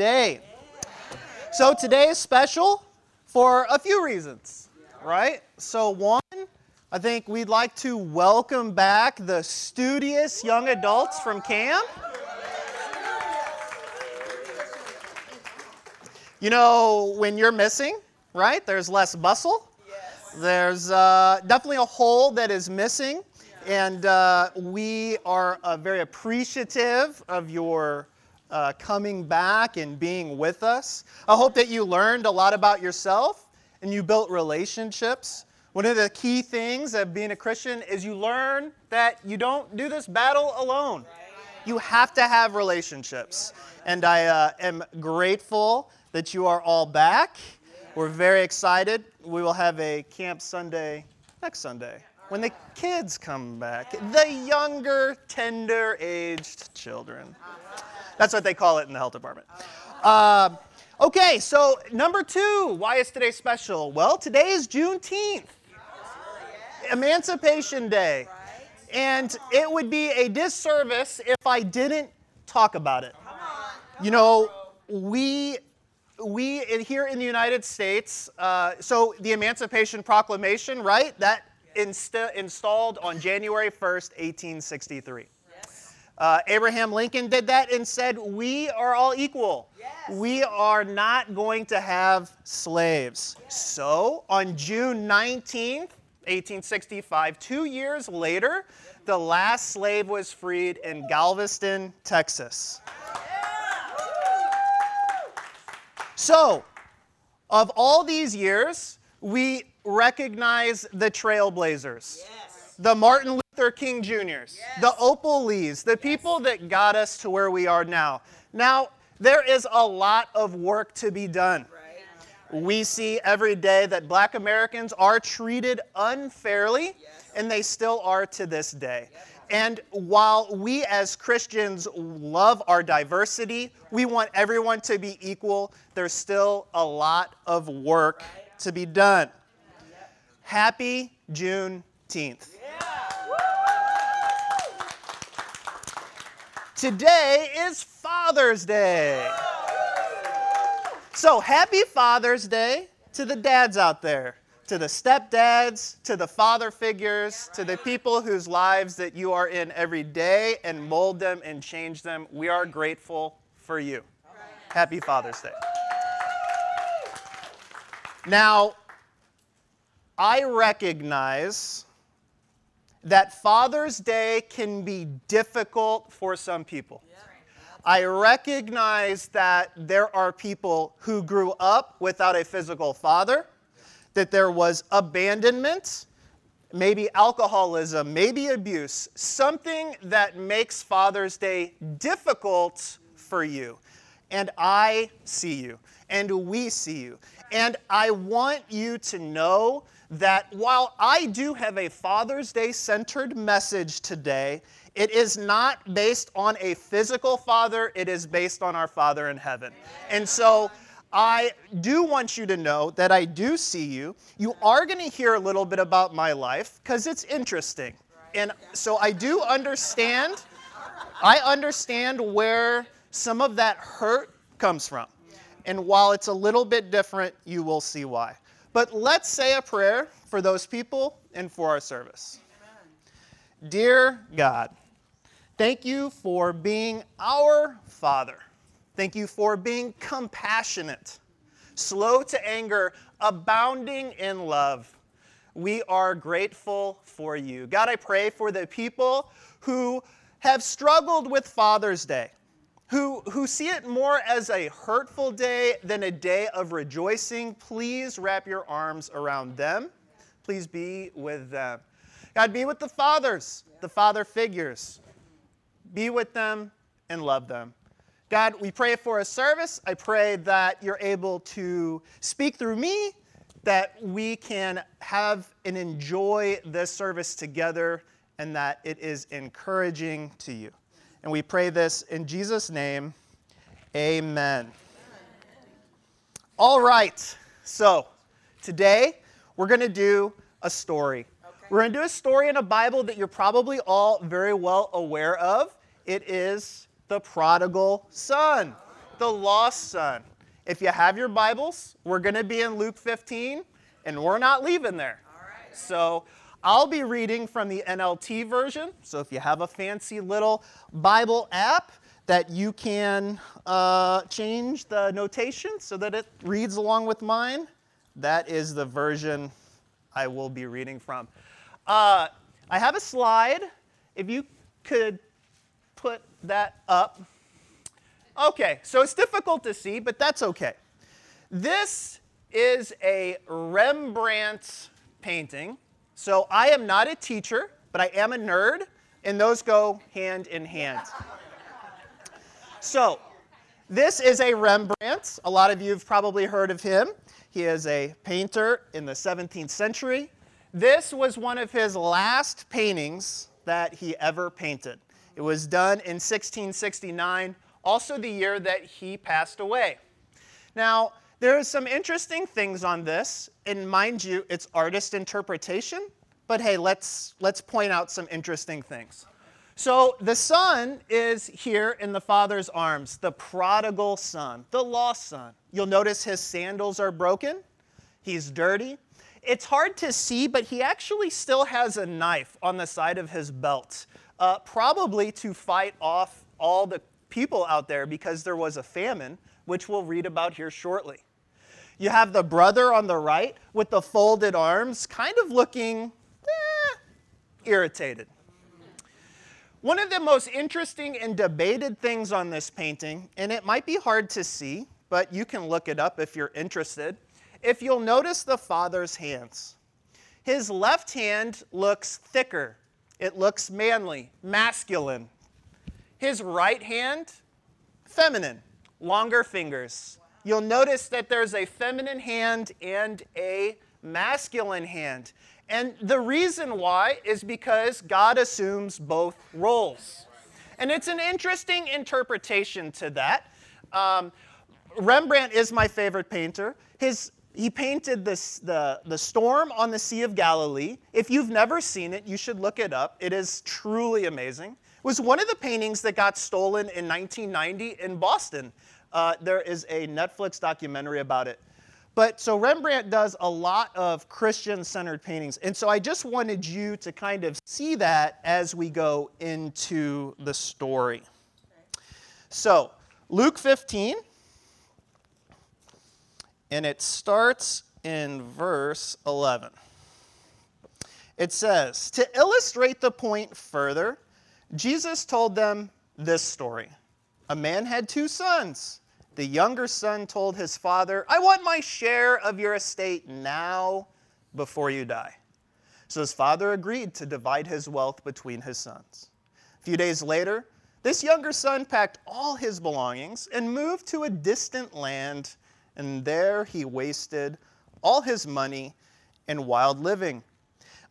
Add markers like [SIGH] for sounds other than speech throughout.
Day. So today is special for a few reasons, right? So, one, I think we'd like to welcome back the studious young adults from camp. You know, when you're missing, right, there's less bustle. There's uh, definitely a hole that is missing, and uh, we are uh, very appreciative of your uh, coming back and being with us. I hope that you learned a lot about yourself and you built relationships. One of the key things of being a Christian is you learn that you don't do this battle alone. You have to have relationships. And I uh, am grateful that you are all back. We're very excited. We will have a Camp Sunday next Sunday when the kids come back, the younger, tender aged children. That's what they call it in the health department. Uh, okay, so number two, why is today special? Well, today is Juneteenth, Emancipation Day. And it would be a disservice if I didn't talk about it. You know, we we here in the United States, uh, so the Emancipation Proclamation, right? That inst- installed on January 1st, 1863. Uh, Abraham Lincoln did that and said, We are all equal. Yes. We are not going to have slaves. Yes. So on June 19th, 1865, two years later, the last slave was freed in Galveston, Texas. So, of all these years, we recognize the trailblazers. Yes. The Martin Luther King Juniors, yes. the Opal Lees, the yes. people that got us to where we are now. Now, there is a lot of work to be done. Right. We see every day that black Americans are treated unfairly, and they still are to this day. And while we as Christians love our diversity, we want everyone to be equal, there's still a lot of work to be done. Happy Juneteenth. Today is Father's Day. So, happy Father's Day to the dads out there to the stepdads, to the father figures, to the people whose lives that you are in every day and mold them and change them. We are grateful for you. Happy Father's Day. Now, I recognize that Father's Day can be difficult for some people. I recognize that there are people who grew up without a physical father that there was abandonment, maybe alcoholism, maybe abuse, something that makes Father's Day difficult for you. And I see you, and we see you. And I want you to know that while I do have a Father's Day centered message today, it is not based on a physical father, it is based on our Father in heaven. And so, I do want you to know that I do see you. You are going to hear a little bit about my life because it's interesting. And so I do understand. I understand where some of that hurt comes from. And while it's a little bit different, you will see why. But let's say a prayer for those people and for our service. Dear God, thank you for being our Father. Thank you for being compassionate, slow to anger, abounding in love. We are grateful for you. God, I pray for the people who have struggled with Father's Day, who, who see it more as a hurtful day than a day of rejoicing. Please wrap your arms around them. Please be with them. God, be with the fathers, the father figures. Be with them and love them. God, we pray for a service. I pray that you're able to speak through me, that we can have and enjoy this service together, and that it is encouraging to you. And we pray this in Jesus' name. Amen. All right. So, today we're going to do a story. Okay. We're going to do a story in a Bible that you're probably all very well aware of. It is the prodigal son. the lost son. If you have your Bibles, we're going to be in Luke 15, and we're not leaving there. All right. So I'll be reading from the NLT version. So if you have a fancy little Bible app that you can uh, change the notation so that it reads along with mine, that is the version I will be reading from. Uh, I have a slide. If you could put that up. Okay, so it's difficult to see, but that's okay. This is a Rembrandt painting. So I am not a teacher, but I am a nerd, and those go hand in hand. So, this is a Rembrandt. A lot of you have probably heard of him. He is a painter in the 17th century. This was one of his last paintings that he ever painted. It was done in 1669, also the year that he passed away. Now, there are some interesting things on this, and mind you, it's artist interpretation, but hey, let's, let's point out some interesting things. So the son is here in the father's arms, the prodigal son, the lost son. You'll notice his sandals are broken, he's dirty. It's hard to see, but he actually still has a knife on the side of his belt, uh, probably to fight off all the people out there because there was a famine, which we'll read about here shortly. You have the brother on the right with the folded arms, kind of looking eh, irritated. One of the most interesting and debated things on this painting, and it might be hard to see, but you can look it up if you're interested. If you'll notice the father's hands, his left hand looks thicker, it looks manly, masculine. His right hand, feminine, longer fingers. You'll notice that there's a feminine hand and a masculine hand. And the reason why is because God assumes both roles. And it's an interesting interpretation to that. Um, Rembrandt is my favorite painter. His, he painted this, the, the storm on the Sea of Galilee. If you've never seen it, you should look it up. It is truly amazing. It was one of the paintings that got stolen in 1990 in Boston. Uh, there is a Netflix documentary about it. But so Rembrandt does a lot of Christian centered paintings. And so I just wanted you to kind of see that as we go into the story. So, Luke 15, and it starts in verse 11. It says, To illustrate the point further, Jesus told them this story. A man had two sons. The younger son told his father, I want my share of your estate now before you die. So his father agreed to divide his wealth between his sons. A few days later, this younger son packed all his belongings and moved to a distant land, and there he wasted all his money in wild living.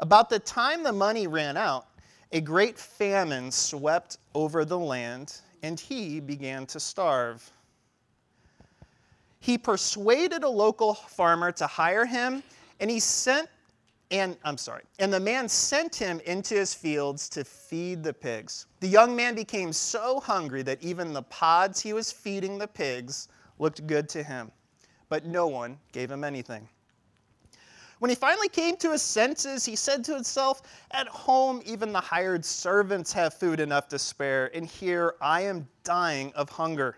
About the time the money ran out, a great famine swept over the land, and he began to starve he persuaded a local farmer to hire him, and he sent and I'm sorry, and the man sent him into his fields to feed the pigs. The young man became so hungry that even the pods he was feeding the pigs looked good to him, but no one gave him anything. When he finally came to his senses, he said to himself, At home, even the hired servants have food enough to spare, and here I am dying of hunger.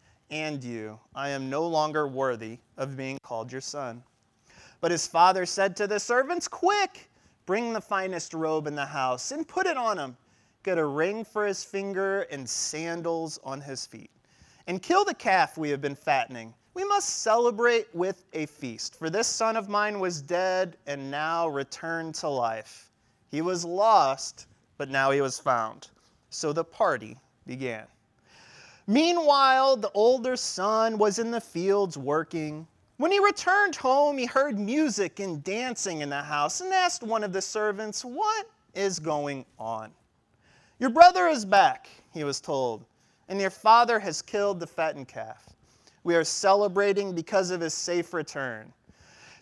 and you. I am no longer worthy of being called your son. But his father said to the servants, Quick, bring the finest robe in the house and put it on him. Get a ring for his finger and sandals on his feet. And kill the calf we have been fattening. We must celebrate with a feast. For this son of mine was dead and now returned to life. He was lost, but now he was found. So the party began. Meanwhile, the older son was in the fields working. When he returned home, he heard music and dancing in the house and asked one of the servants, What is going on? Your brother is back, he was told, and your father has killed the fattened calf. We are celebrating because of his safe return.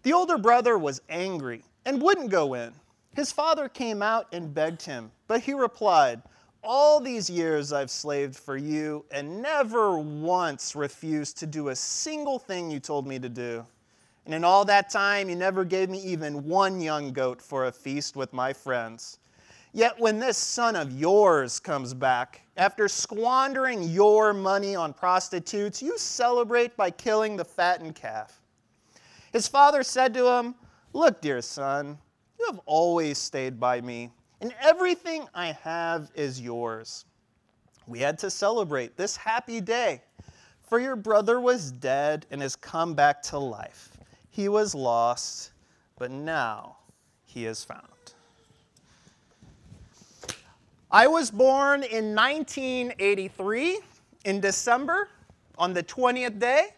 The older brother was angry and wouldn't go in. His father came out and begged him, but he replied, All these years I've slaved for you and never once refused to do a single thing you told me to do. And in all that time, you never gave me even one young goat for a feast with my friends. Yet when this son of yours comes back, after squandering your money on prostitutes, you celebrate by killing the fattened calf. His father said to him, Look, dear son, you have always stayed by me, and everything I have is yours. We had to celebrate this happy day, for your brother was dead and has come back to life. He was lost, but now he is found. I was born in 1983 in December on the 20th day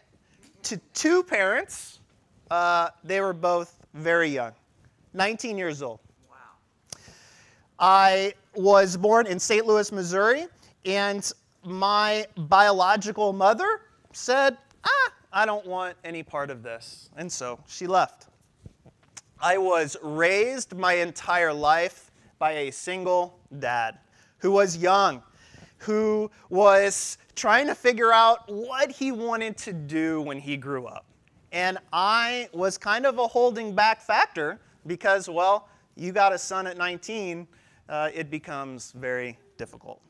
to two parents. Uh, they were both very young, 19 years old. I was born in St. Louis, Missouri, and my biological mother said, Ah, I don't want any part of this. And so she left. I was raised my entire life by a single dad who was young, who was trying to figure out what he wanted to do when he grew up. And I was kind of a holding back factor because, well, you got a son at 19, uh, it becomes very difficult.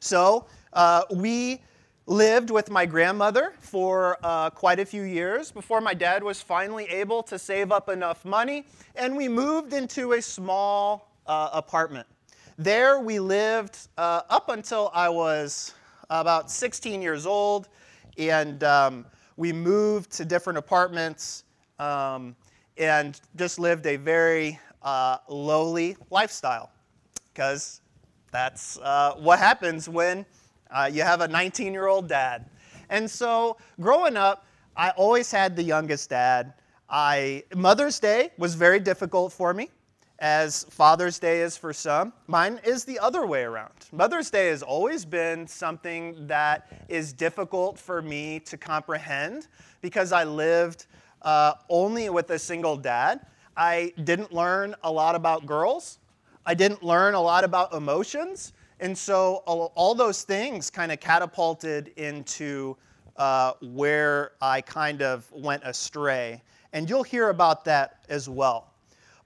So uh, we lived with my grandmother for uh, quite a few years before my dad was finally able to save up enough money, and we moved into a small uh, apartment. There we lived uh, up until I was about 16 years old, and um, we moved to different apartments um, and just lived a very uh, lowly lifestyle because that's uh, what happens when uh, you have a 19 year old dad. And so growing up, I always had the youngest dad. I, Mother's Day was very difficult for me as Father's Day is for some. Mine is the other way around. Mother's Day has always been something that is difficult for me to comprehend because I lived uh, only with a single dad. I didn't learn a lot about girls. I didn't learn a lot about emotions. And so all, all those things kind of catapulted into uh, where I kind of went astray. And you'll hear about that as well.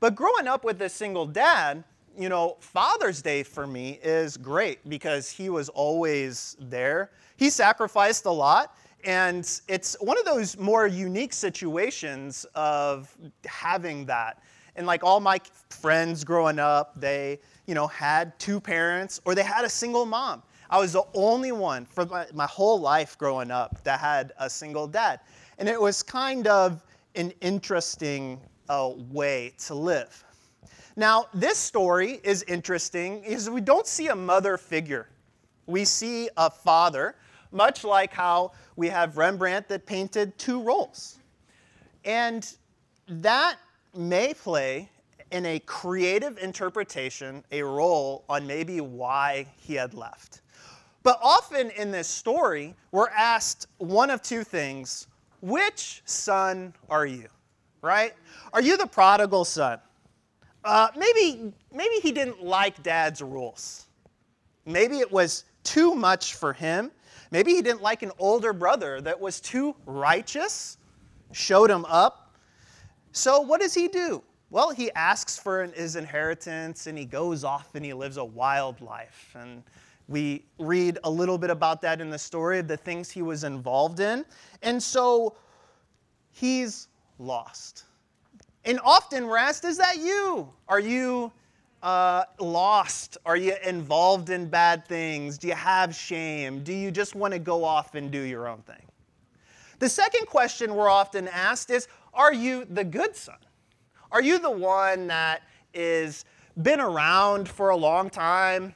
But growing up with a single dad, you know, Father's Day for me is great because he was always there. He sacrificed a lot, and it's one of those more unique situations of having that. And like all my friends growing up, they, you know, had two parents or they had a single mom. I was the only one for my, my whole life growing up that had a single dad. And it was kind of an interesting a way to live. Now, this story is interesting because we don't see a mother figure. We see a father, much like how we have Rembrandt that painted two roles. And that may play in a creative interpretation a role on maybe why he had left. But often in this story, we're asked one of two things which son are you? right? Are you the prodigal son? Uh, maybe, maybe he didn't like dad's rules. Maybe it was too much for him. Maybe he didn't like an older brother that was too righteous, showed him up. So, what does he do? Well, he asks for his inheritance and he goes off and he lives a wild life. And we read a little bit about that in the story of the things he was involved in. And so he's lost. And often asked, is that you? Are you uh, lost? Are you involved in bad things? Do you have shame? Do you just want to go off and do your own thing? The second question we're often asked is, are you the good son? Are you the one that is been around for a long time,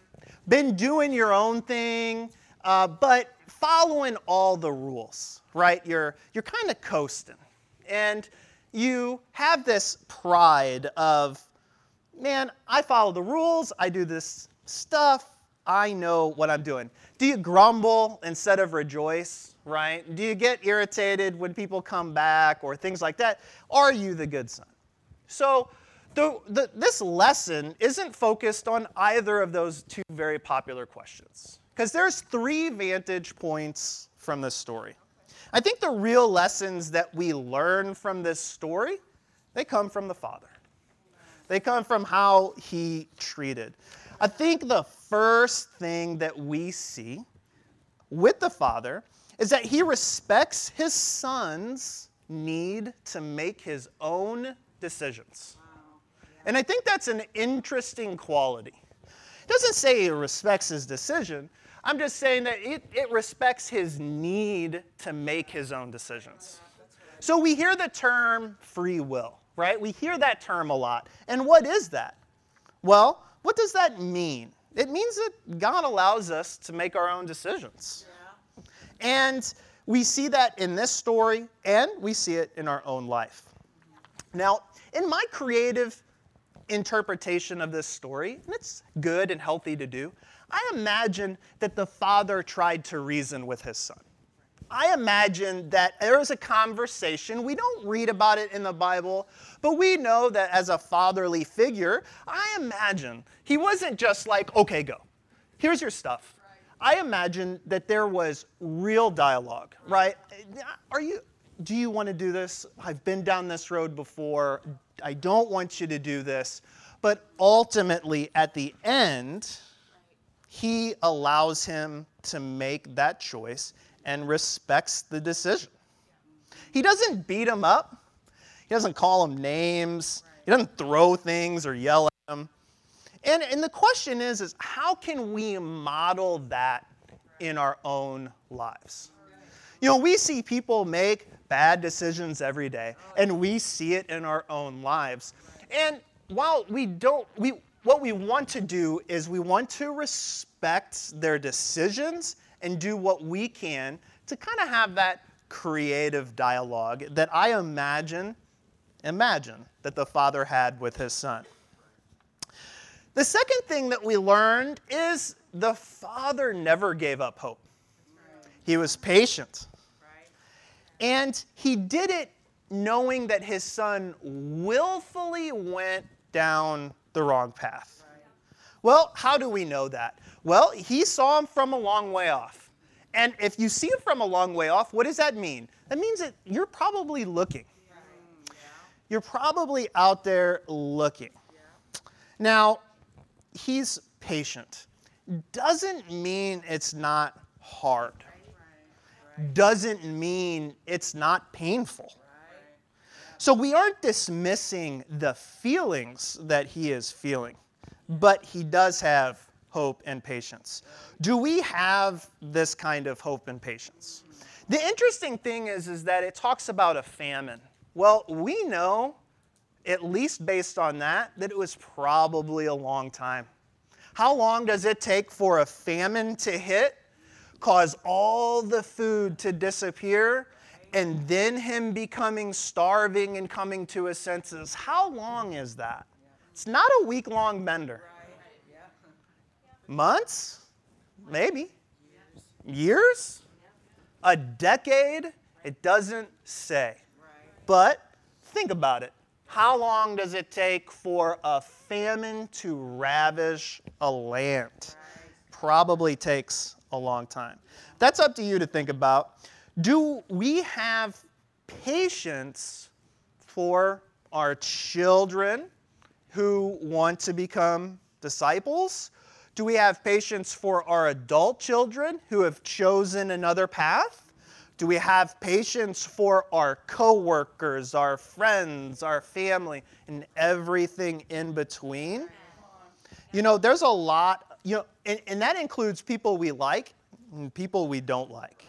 been doing your own thing, uh, but following all the rules, right? You're, you're kind of coasting And you have this pride of, man, I follow the rules, I do this stuff, I know what I'm doing. Do you grumble instead of rejoice, right? Do you get irritated when people come back or things like that? Are you the good son? So, the, the, this lesson isn't focused on either of those two very popular questions because there's three vantage points from this story. I think the real lessons that we learn from this story, they come from the Father. They come from how he treated. I think the first thing that we see with the Father is that he respects his son's need to make his own decisions. And I think that's an interesting quality. It doesn't say he respects his decision. I'm just saying that it, it respects his need to make his own decisions. So we hear the term free will, right? We hear that term a lot. And what is that? Well, what does that mean? It means that God allows us to make our own decisions. And we see that in this story, and we see it in our own life. Now, in my creative interpretation of this story, and it's good and healthy to do, I imagine that the father tried to reason with his son. I imagine that there was a conversation. We don't read about it in the Bible, but we know that as a fatherly figure, I imagine he wasn't just like, okay, go. Here's your stuff. I imagine that there was real dialogue, right? Are you do you want to do this? I've been down this road before. I don't want you to do this. But ultimately at the end, he allows him to make that choice and respects the decision. He doesn't beat him up, he doesn't call him names, he doesn't throw things or yell at him. And, and the question is, is how can we model that in our own lives? You know, we see people make bad decisions every day, and we see it in our own lives. And while we don't, we, what we want to do is we want to respect their decisions and do what we can to kind of have that creative dialogue that I imagine, imagine that the father had with his son. The second thing that we learned is the father never gave up hope. He was patient. And he did it knowing that his son willfully went down the wrong path. Well, how do we know that? Well, he saw him from a long way off. And if you see him from a long way off, what does that mean? That means that you're probably looking. You're probably out there looking. Now, he's patient. Doesn't mean it's not hard. Doesn't mean it's not painful. So we aren't dismissing the feelings that he is feeling, but he does have hope and patience. Do we have this kind of hope and patience? The interesting thing is, is that it talks about a famine. Well, we know, at least based on that, that it was probably a long time. How long does it take for a famine to hit, cause all the food to disappear, and then him becoming starving and coming to his senses. How long is that? It's not a week long bender. Months? Maybe. Years? A decade? It doesn't say. But think about it. How long does it take for a famine to ravish a land? Probably takes a long time. That's up to you to think about. Do we have patience for our children who want to become disciples? Do we have patience for our adult children who have chosen another path? Do we have patience for our coworkers, our friends, our family, and everything in between? You know, there's a lot, you know, and, and that includes people we like and people we don't like.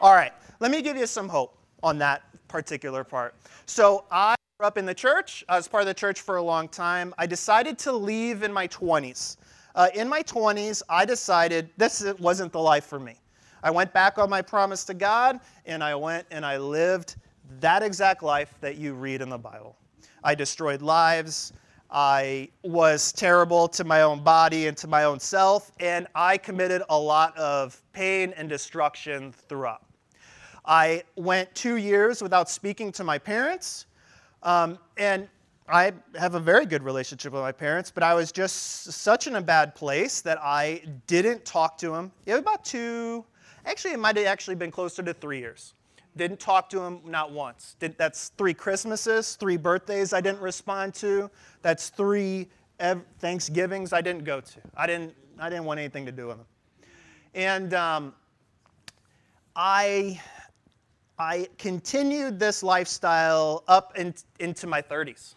All right, let me give you some hope on that particular part. So I grew up in the church. I was part of the church for a long time. I decided to leave in my 20s. Uh, in my 20s, I decided this wasn't the life for me. I went back on my promise to God, and I went and I lived that exact life that you read in the Bible. I destroyed lives. I was terrible to my own body and to my own self, and I committed a lot of pain and destruction throughout. I went two years without speaking to my parents, um, and I have a very good relationship with my parents, but I was just such in a bad place that I didn't talk to them. It was about two, actually, it might have actually been closer to three years. Didn't talk to him not once. Did, that's three Christmases, three birthdays I didn't respond to. That's three ev- Thanksgivings I didn't go to. I didn't, I didn't want anything to do with him. And um, I, I continued this lifestyle up in, into my 30s.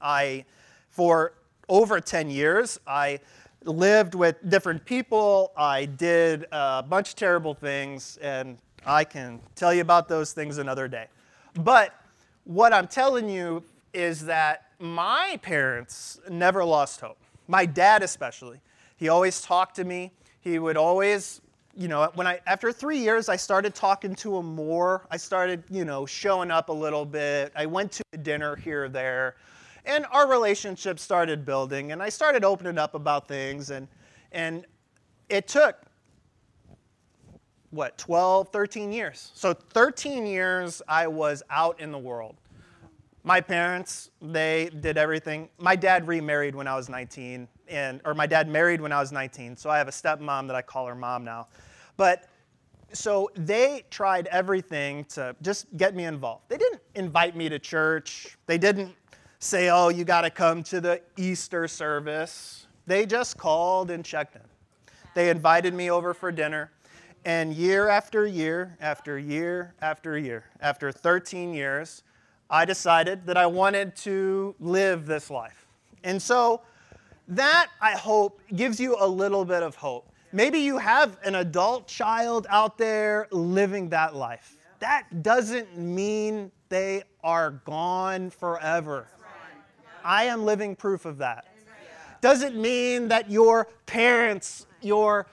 I, for over 10 years, I lived with different people. I did a bunch of terrible things, and I can tell you about those things another day. But what I'm telling you is that my parents never lost hope. My dad, especially. He always talked to me. He would always, you know, when I, after three years, I started talking to him more. I started, you know, showing up a little bit. I went to dinner here or there. And our relationship started building, and I started opening up about things. And, and it took what, 12, 13 years. So 13 years I was out in the world. My parents, they did everything. My dad remarried when I was 19, and, or my dad married when I was 19, so I have a stepmom that I call her mom now. But so they tried everything to just get me involved. They didn't invite me to church. They didn't say, oh, you got to come to the Easter service. They just called and checked in. They invited me over for dinner. And year after year, after year, after year, after 13 years, I decided that I wanted to live this life. And so that, I hope, gives you a little bit of hope. Maybe you have an adult child out there living that life. That doesn't mean they are gone forever. I am living proof of that. Doesn't mean that your parents, your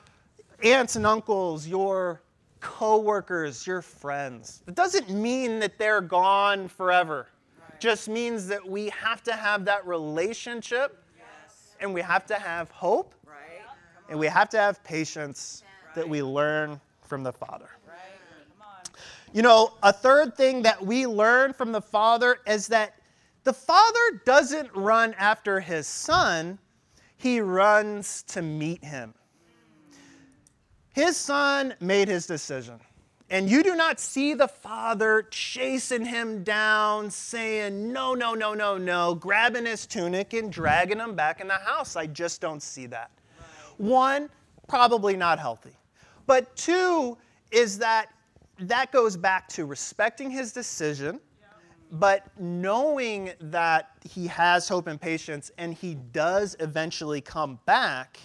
aunts and uncles, your coworkers, your friends. It doesn't mean that they're gone forever. Just means that we have to have that relationship yes. and we have to have hope right. and we have to have patience right. that we learn from the Father. You know, a third thing that we learn from the Father is that the Father doesn't run after his Son, he runs to meet him. His son made his decision. And you do not see the father chasing him down, saying, No, no, no, no, no, grabbing his tunic and dragging him back in the house. I just don't see that. One, probably not healthy. But two, is that that goes back to respecting his decision, but knowing that he has hope and patience and he does eventually come back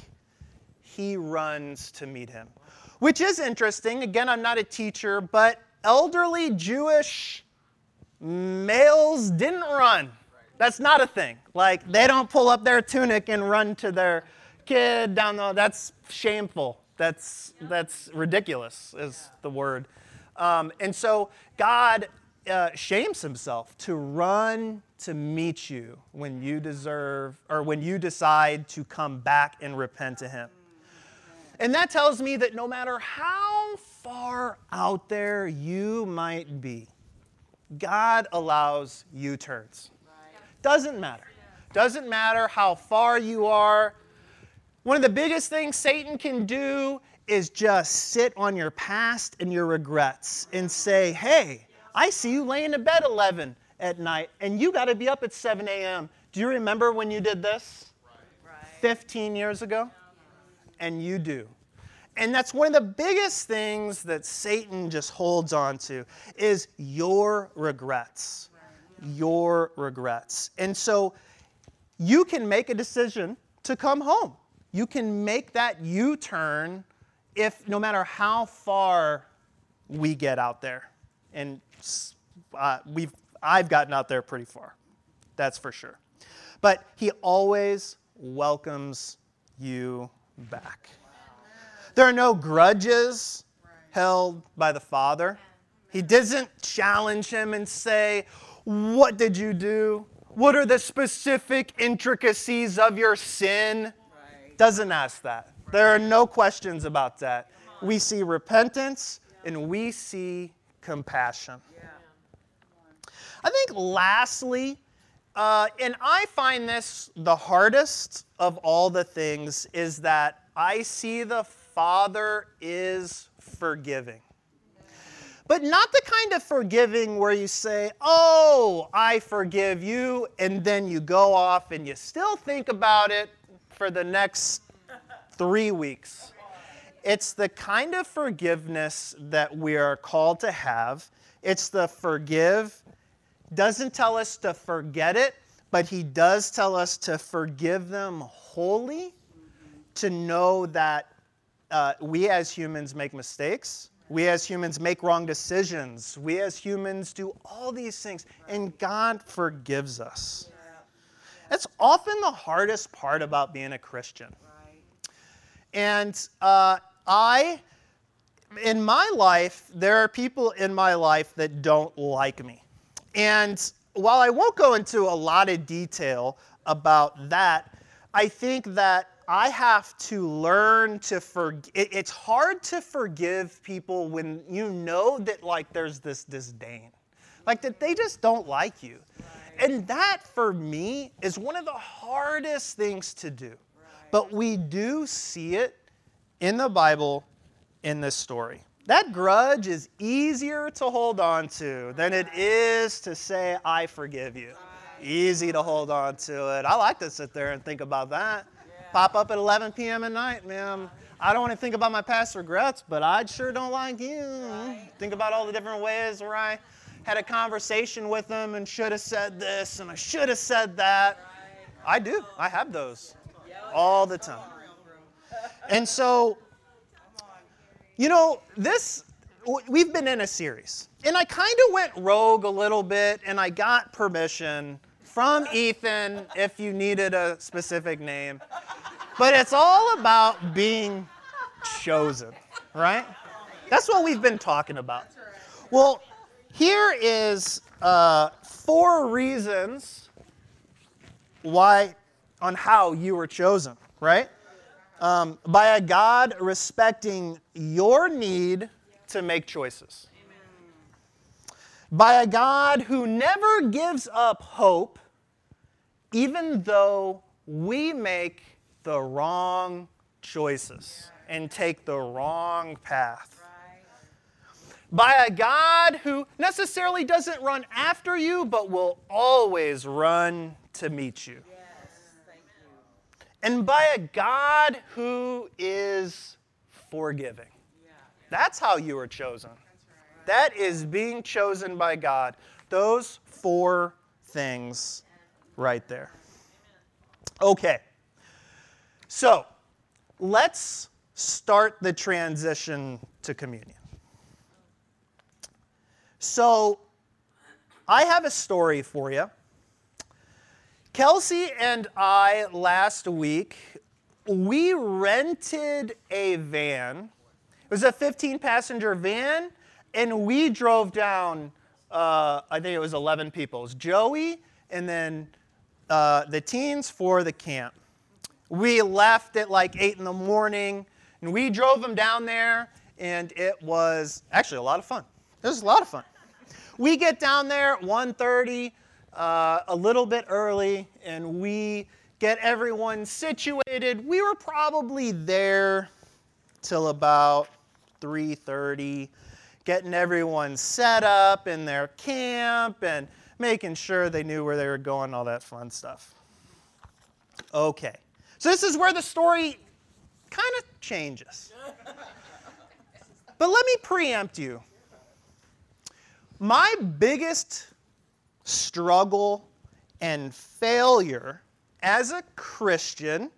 he runs to meet him. Which is interesting. Again, I'm not a teacher, but elderly Jewish males didn't run. That's not a thing. Like, they don't pull up their tunic and run to their kid down the. That's shameful. That's, that's ridiculous, is the word. Um, and so God uh, shames himself to run to meet you when you deserve or when you decide to come back and repent to him. And that tells me that no matter how far out there you might be, God allows U turns. Doesn't matter. Doesn't matter how far you are. One of the biggest things Satan can do is just sit on your past and your regrets and say, hey, I see you laying in bed 11 at night and you got to be up at 7 a.m. Do you remember when you did this? Right. 15 years ago? and you do. And that's one of the biggest things that Satan just holds on to is your regrets. Your regrets. And so you can make a decision to come home. You can make that U turn if no matter how far we get out there. And uh, we've, I've gotten out there pretty far. That's for sure. But he always welcomes you back. There are no grudges held by the Father. He doesn't challenge him and say, What did you do? What are the specific intricacies of your sin? Doesn't ask that. There are no questions about that. We see repentance and we see compassion. I think lastly, uh, and I find this the hardest of all the things, is that I see the Father is forgiving. But not the kind of forgiving where you say, Oh, I forgive you, and then you go off and you still think about it for the next three weeks. It's the kind of forgiveness that we are called to have. It's the forgive, doesn't tell us to forget it, but he does tell us to forgive them wholly, to know that uh, we as humans make mistakes. We as humans make wrong decisions. We as humans do all these things, and God forgives us. That's often the hardest part about being a Christian. And uh, I, in my life, there are people in my life that don't like me. And while I won't go into a lot of detail about that, I think that I have to learn to forgive. It's hard to forgive people when you know that, like, there's this disdain, like, that they just don't like you. And that, for me, is one of the hardest things to do. But we do see it in the Bible in this story. That grudge is easier to hold on to than it is to say, I forgive you. Easy to hold on to it. I like to sit there and think about that. Pop up at 11 p.m. at night, man. I don't want to think about my past regrets, but I sure don't like you. Think about all the different ways where I had a conversation with them and should have said this and I should have said that. I do. I have those all the time. And so, you know, this, we've been in a series. And I kind of went rogue a little bit and I got permission from Ethan if you needed a specific name. But it's all about being chosen, right? That's what we've been talking about. Well, here is uh, four reasons why, on how you were chosen, right? Um, by a God respecting your need to make choices. By a God who never gives up hope, even though we make the wrong choices and take the wrong path. By a God who necessarily doesn't run after you, but will always run to meet you and by a God who is forgiving. That's how you are chosen. That is being chosen by God. Those four things right there. Okay. So, let's start the transition to communion. So, I have a story for you. Kelsey and I last week, we rented a van. It was a 15 passenger van, and we drove down, uh, I think it was 11 people. It was Joey and then uh, the teens for the camp. We left at like 8 in the morning, and we drove them down there, and it was actually a lot of fun. It was a lot of fun. We get down there at 1.30 uh, a little bit early and we get everyone situated. We were probably there till about 3:30, getting everyone set up in their camp and making sure they knew where they were going, all that fun stuff. Okay. So this is where the story kind of changes. but let me preempt you. My biggest struggle and failure as a Christian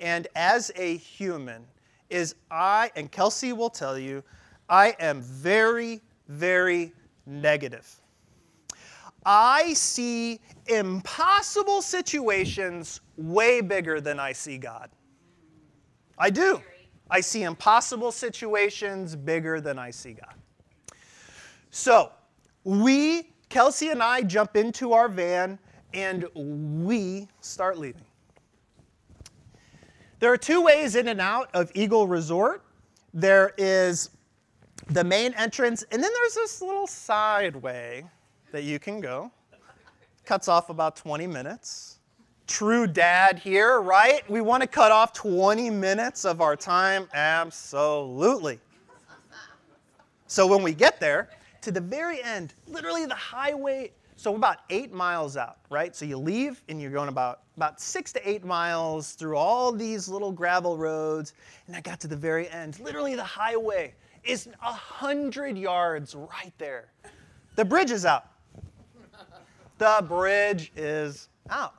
and as a human is I, and Kelsey will tell you, I am very, very negative. I see impossible situations way bigger than I see God. I do. I see impossible situations bigger than I see God. So we, Kelsey and I, jump into our van and we start leaving. There are two ways in and out of Eagle Resort. There is the main entrance, and then there's this little side way that you can go. Cuts off about 20 minutes. True dad here, right? We want to cut off 20 minutes of our time? Absolutely. So when we get there, to the very end, literally the highway, so about eight miles out, right? So you leave and you're going about, about six to eight miles through all these little gravel roads. And I got to the very end, literally the highway is a hundred yards right there. The bridge is out. The bridge is out.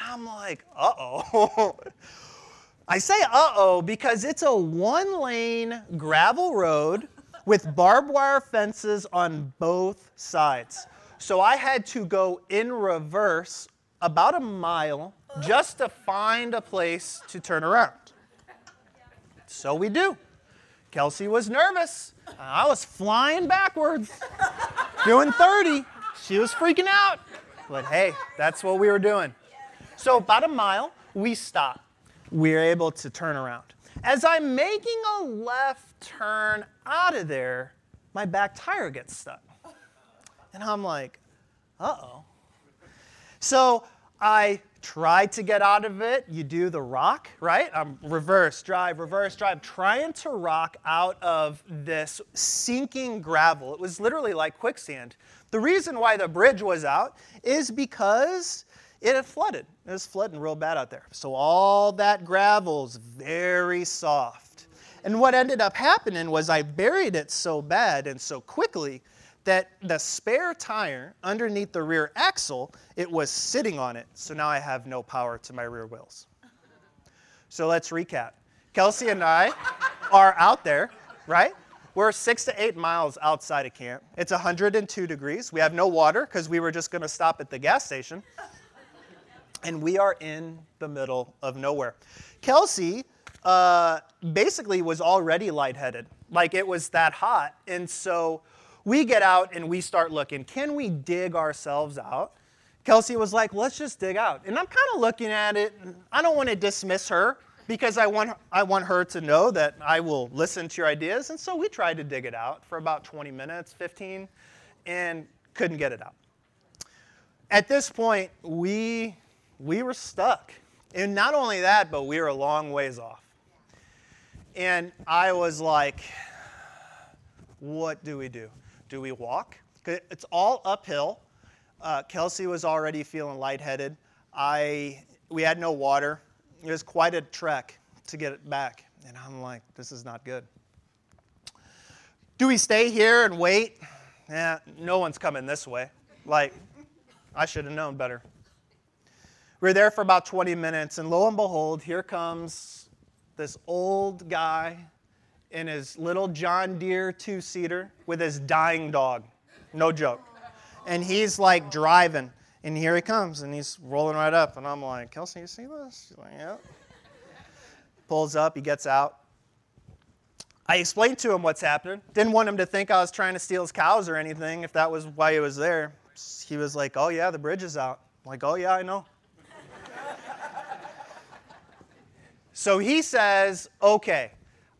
I'm like, uh oh. [LAUGHS] I say uh oh because it's a one lane gravel road with barbed wire fences on both sides. So I had to go in reverse about a mile just to find a place to turn around. So we do. Kelsey was nervous. I was flying backwards, doing 30. She was freaking out. But hey, that's what we were doing. So, about a mile, we stop. We're able to turn around. As I'm making a left turn out of there, my back tire gets stuck. And I'm like, uh oh. So I try to get out of it. You do the rock, right? I'm reverse, drive, reverse, drive, trying to rock out of this sinking gravel. It was literally like quicksand. The reason why the bridge was out is because it had flooded. It was flooding real bad out there. So all that gravel's very soft. And what ended up happening was I buried it so bad and so quickly that the spare tire underneath the rear axle, it was sitting on it. So now I have no power to my rear wheels. So let's recap. Kelsey and I are out there, right? We're six to eight miles outside of camp. It's 102 degrees. We have no water because we were just going to stop at the gas station. And we are in the middle of nowhere. Kelsey uh, basically was already lightheaded. Like it was that hot. And so we get out and we start looking. Can we dig ourselves out? Kelsey was like, let's just dig out. And I'm kind of looking at it. I don't want to dismiss her because I want, I want her to know that I will listen to your ideas. And so we tried to dig it out for about 20 minutes, 15, and couldn't get it out. At this point, we, we were stuck. And not only that, but we were a long ways off. And I was like, what do we do? Do we walk? It's all uphill. Uh, Kelsey was already feeling lightheaded. I, we had no water. It was quite a trek to get it back. And I'm like, this is not good. Do we stay here and wait? Yeah, no one's coming this way. Like, I should have known better. We were there for about 20 minutes, and lo and behold, here comes this old guy in his little John Deere two seater with his dying dog. No joke. And he's like driving, and here he comes, and he's rolling right up. And I'm like, Kelsey, you see this? She's like, yeah. Pulls up, he gets out. I explained to him what's happening. Didn't want him to think I was trying to steal his cows or anything, if that was why he was there. He was like, oh, yeah, the bridge is out. I'm like, oh, yeah, I know. So he says, okay,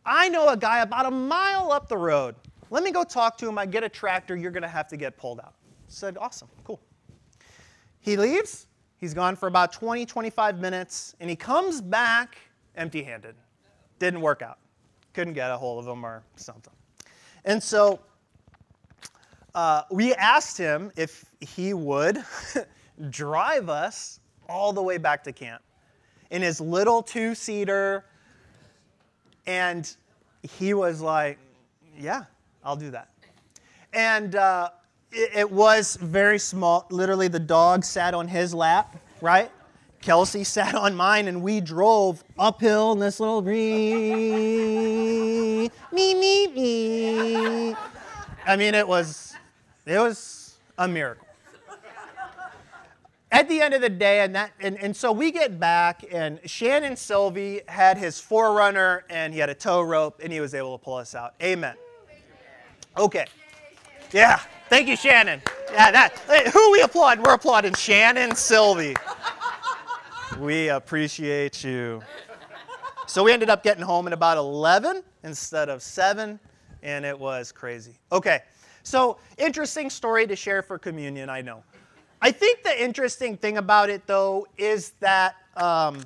I know a guy about a mile up the road. Let me go talk to him. I get a tractor. You're going to have to get pulled out. Said, awesome, cool. He leaves. He's gone for about 20, 25 minutes, and he comes back empty handed. Didn't work out. Couldn't get a hold of him or something. And so uh, we asked him if he would [LAUGHS] drive us all the way back to camp in his little two seater and he was like, Yeah, I'll do that. And uh, it, it was very small. Literally, the dog sat on his lap, right? Kelsey sat on mine, and we drove uphill in this little me, me, me, me. I mean, it was, it was a miracle at the end of the day, and, that, and, and so we get back, and Shannon Sylvie had his 4Runner, and he had a tow rope, and he was able to pull us out. Amen. Okay. Yeah. Thank you, Shannon. Yeah, that. Who we applaud? We're applauding Shannon Sylvie. We appreciate you. So we ended up getting home at about 11 instead of 7, and it was crazy. Okay, so interesting story to share for communion, I know. I think the interesting thing about it, though, is that, um,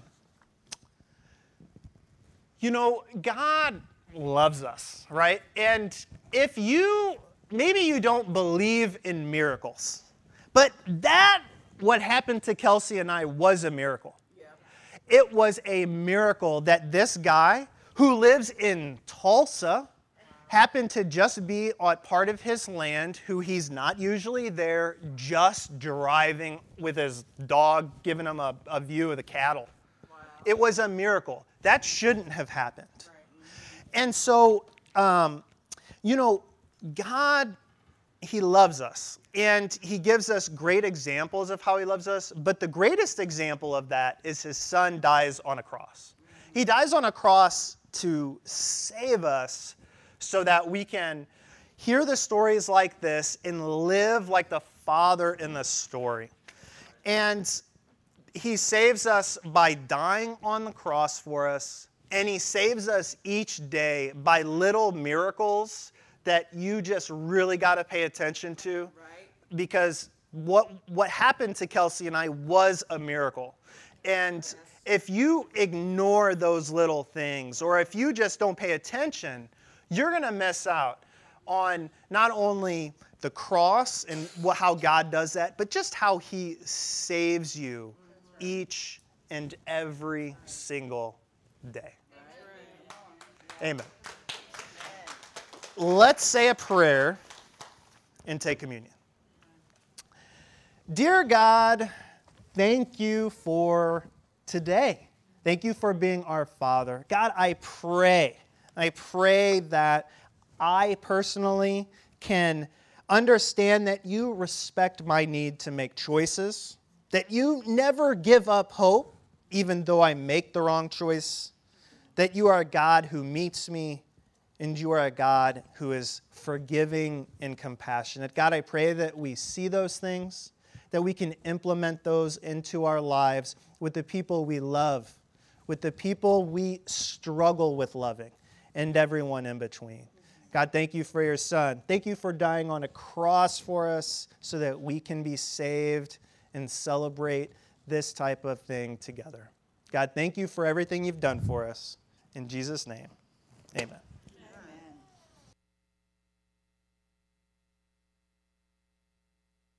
you know, God loves us, right? And if you, maybe you don't believe in miracles, but that, what happened to Kelsey and I, was a miracle. Yeah. It was a miracle that this guy who lives in Tulsa happened to just be on part of his land who he's not usually there, just driving with his dog, giving him a, a view of the cattle. Wow. It was a miracle. That shouldn't have happened. Right. And so, um, you know, God, He loves us. And he gives us great examples of how he loves us, but the greatest example of that is his son dies on a cross. He dies on a cross to save us so that we can hear the stories like this and live like the father in the story. And he saves us by dying on the cross for us, and he saves us each day by little miracles that you just really got to pay attention to. Right because what, what happened to Kelsey and I was a miracle. And if you ignore those little things, or if you just don't pay attention, you're going to miss out on not only the cross and how God does that, but just how He saves you each and every single day. Amen. Let's say a prayer and take communion. Dear God, thank you for today. Thank you for being our Father. God, I pray, I pray that I personally can understand that you respect my need to make choices, that you never give up hope, even though I make the wrong choice, that you are a God who meets me, and you are a God who is forgiving and compassionate. God, I pray that we see those things that we can implement those into our lives with the people we love, with the people we struggle with loving, and everyone in between. God, thank you for your son. Thank you for dying on a cross for us so that we can be saved and celebrate this type of thing together. God, thank you for everything you've done for us. In Jesus' name, amen.